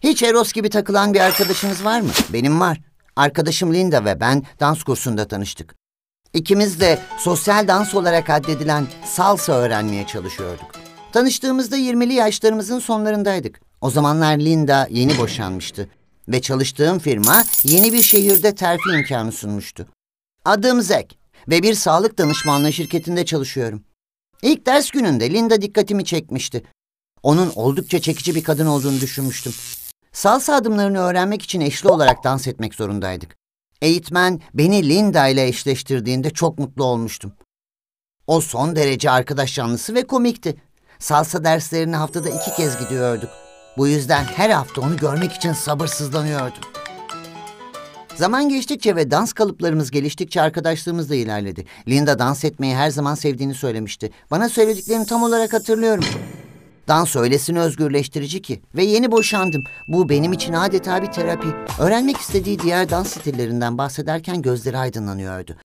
Hiç Eros gibi takılan bir arkadaşınız var mı? Benim var. Arkadaşım Linda ve ben dans kursunda tanıştık. İkimiz de sosyal dans olarak addedilen salsa öğrenmeye çalışıyorduk. Tanıştığımızda 20'li yaşlarımızın sonlarındaydık. O zamanlar Linda yeni boşanmıştı ve çalıştığım firma yeni bir şehirde terfi imkanı sunmuştu. Adım Zek ve bir sağlık danışmanlığı şirketinde çalışıyorum. İlk ders gününde Linda dikkatimi çekmişti. Onun oldukça çekici bir kadın olduğunu düşünmüştüm. Salsa adımlarını öğrenmek için eşli olarak dans etmek zorundaydık. Eğitmen beni Linda ile eşleştirdiğinde çok mutlu olmuştum. O son derece arkadaş canlısı ve komikti. Salsa derslerine haftada iki kez gidiyorduk. Bu yüzden her hafta onu görmek için sabırsızlanıyordum. Zaman geçtikçe ve dans kalıplarımız geliştikçe arkadaşlığımız da ilerledi. Linda dans etmeyi her zaman sevdiğini söylemişti. Bana söylediklerini tam olarak hatırlıyorum. Dans öylesine özgürleştirici ki ve yeni boşandım. Bu benim için adeta bir terapi. Öğrenmek istediği diğer dans stillerinden bahsederken gözleri aydınlanıyordu.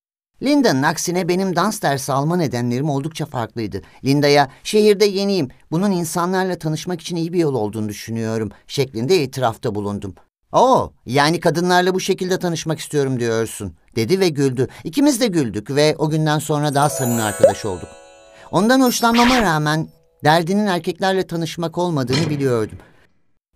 Linda'nın aksine benim dans dersi alma nedenlerim oldukça farklıydı. Linda'ya şehirde yeniyim, bunun insanlarla tanışmak için iyi bir yol olduğunu düşünüyorum şeklinde itirafta bulundum. Oo, yani kadınlarla bu şekilde tanışmak istiyorum diyorsun, dedi ve güldü. İkimiz de güldük ve o günden sonra daha samimi arkadaş olduk. Ondan hoşlanmama rağmen derdinin erkeklerle tanışmak olmadığını biliyordum.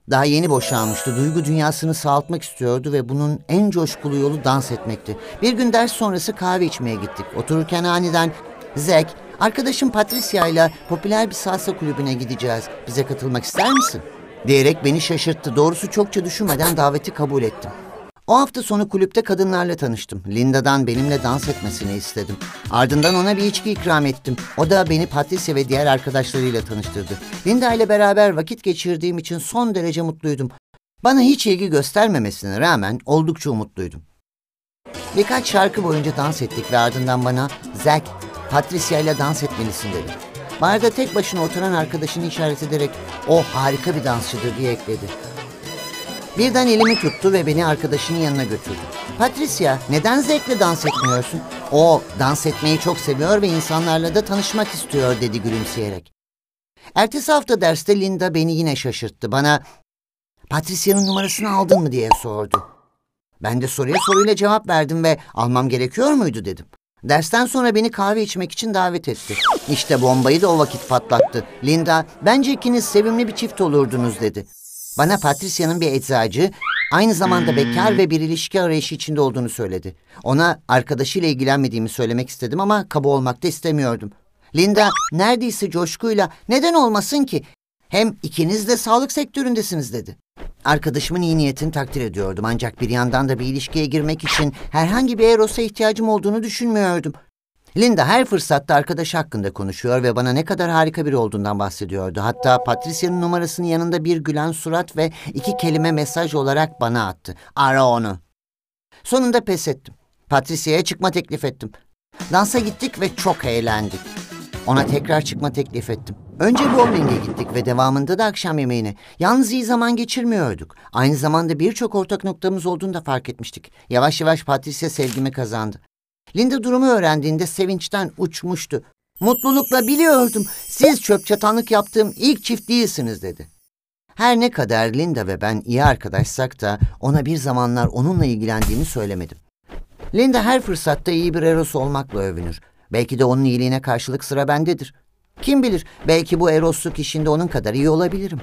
Daha yeni boşanmıştı. Duygu dünyasını sağaltmak istiyordu ve bunun en coşkulu yolu dans etmekti. Bir gün ders sonrası kahve içmeye gittik. Otururken aniden Zek, arkadaşım Patricia ile popüler bir salsa kulübüne gideceğiz. Bize katılmak ister misin? Diyerek beni şaşırttı. Doğrusu çokça düşünmeden daveti kabul ettim. O hafta sonu kulüpte kadınlarla tanıştım. Linda'dan benimle dans etmesini istedim. Ardından ona bir içki ikram ettim. O da beni Patricia ve diğer arkadaşlarıyla tanıştırdı. Linda ile beraber vakit geçirdiğim için son derece mutluydum. Bana hiç ilgi göstermemesine rağmen oldukça umutluydum. Birkaç şarkı boyunca dans ettik ve ardından bana Zack, Patricia ile dans etmelisin dedi. Barda tek başına oturan arkadaşını işaret ederek o harika bir dansçıdır diye ekledi. Birden elimi tuttu ve beni arkadaşının yanına götürdü. Patricia, neden zevkle dans etmiyorsun? O, dans etmeyi çok seviyor ve insanlarla da tanışmak istiyor dedi gülümseyerek. Ertesi hafta derste Linda beni yine şaşırttı. Bana, Patricia'nın numarasını aldın mı diye sordu. Ben de soruya soruyla cevap verdim ve almam gerekiyor muydu dedim. Dersten sonra beni kahve içmek için davet etti. İşte bombayı da o vakit patlattı. Linda, bence ikiniz sevimli bir çift olurdunuz dedi. Bana Patricia'nın bir eczacı, aynı zamanda bekar ve bir ilişki arayışı içinde olduğunu söyledi. Ona arkadaşıyla ilgilenmediğimi söylemek istedim ama kaba olmak da istemiyordum. Linda neredeyse coşkuyla neden olmasın ki? Hem ikiniz de sağlık sektöründesiniz dedi. Arkadaşımın iyi niyetini takdir ediyordum ancak bir yandan da bir ilişkiye girmek için herhangi bir erosa ihtiyacım olduğunu düşünmüyordum. Linda her fırsatta arkadaş hakkında konuşuyor ve bana ne kadar harika biri olduğundan bahsediyordu. Hatta Patricia'nın numarasının yanında bir gülen surat ve iki kelime mesaj olarak bana attı. Ara onu. Sonunda pes ettim. Patricia'ya çıkma teklif ettim. Dansa gittik ve çok eğlendik. Ona tekrar çıkma teklif ettim. Önce bowling'e gittik ve devamında da akşam yemeğine. Yalnız iyi zaman geçirmiyorduk. Aynı zamanda birçok ortak noktamız olduğunu da fark etmiştik. Yavaş yavaş Patricia sevgimi kazandı. Linda durumu öğrendiğinde sevinçten uçmuştu. Mutlulukla biliyordum. Siz çöp çatanlık yaptığım ilk çift değilsiniz dedi. Her ne kadar Linda ve ben iyi arkadaşsak da ona bir zamanlar onunla ilgilendiğini söylemedim. Linda her fırsatta iyi bir eros olmakla övünür. Belki de onun iyiliğine karşılık sıra bendedir. Kim bilir belki bu erosluk işinde onun kadar iyi olabilirim.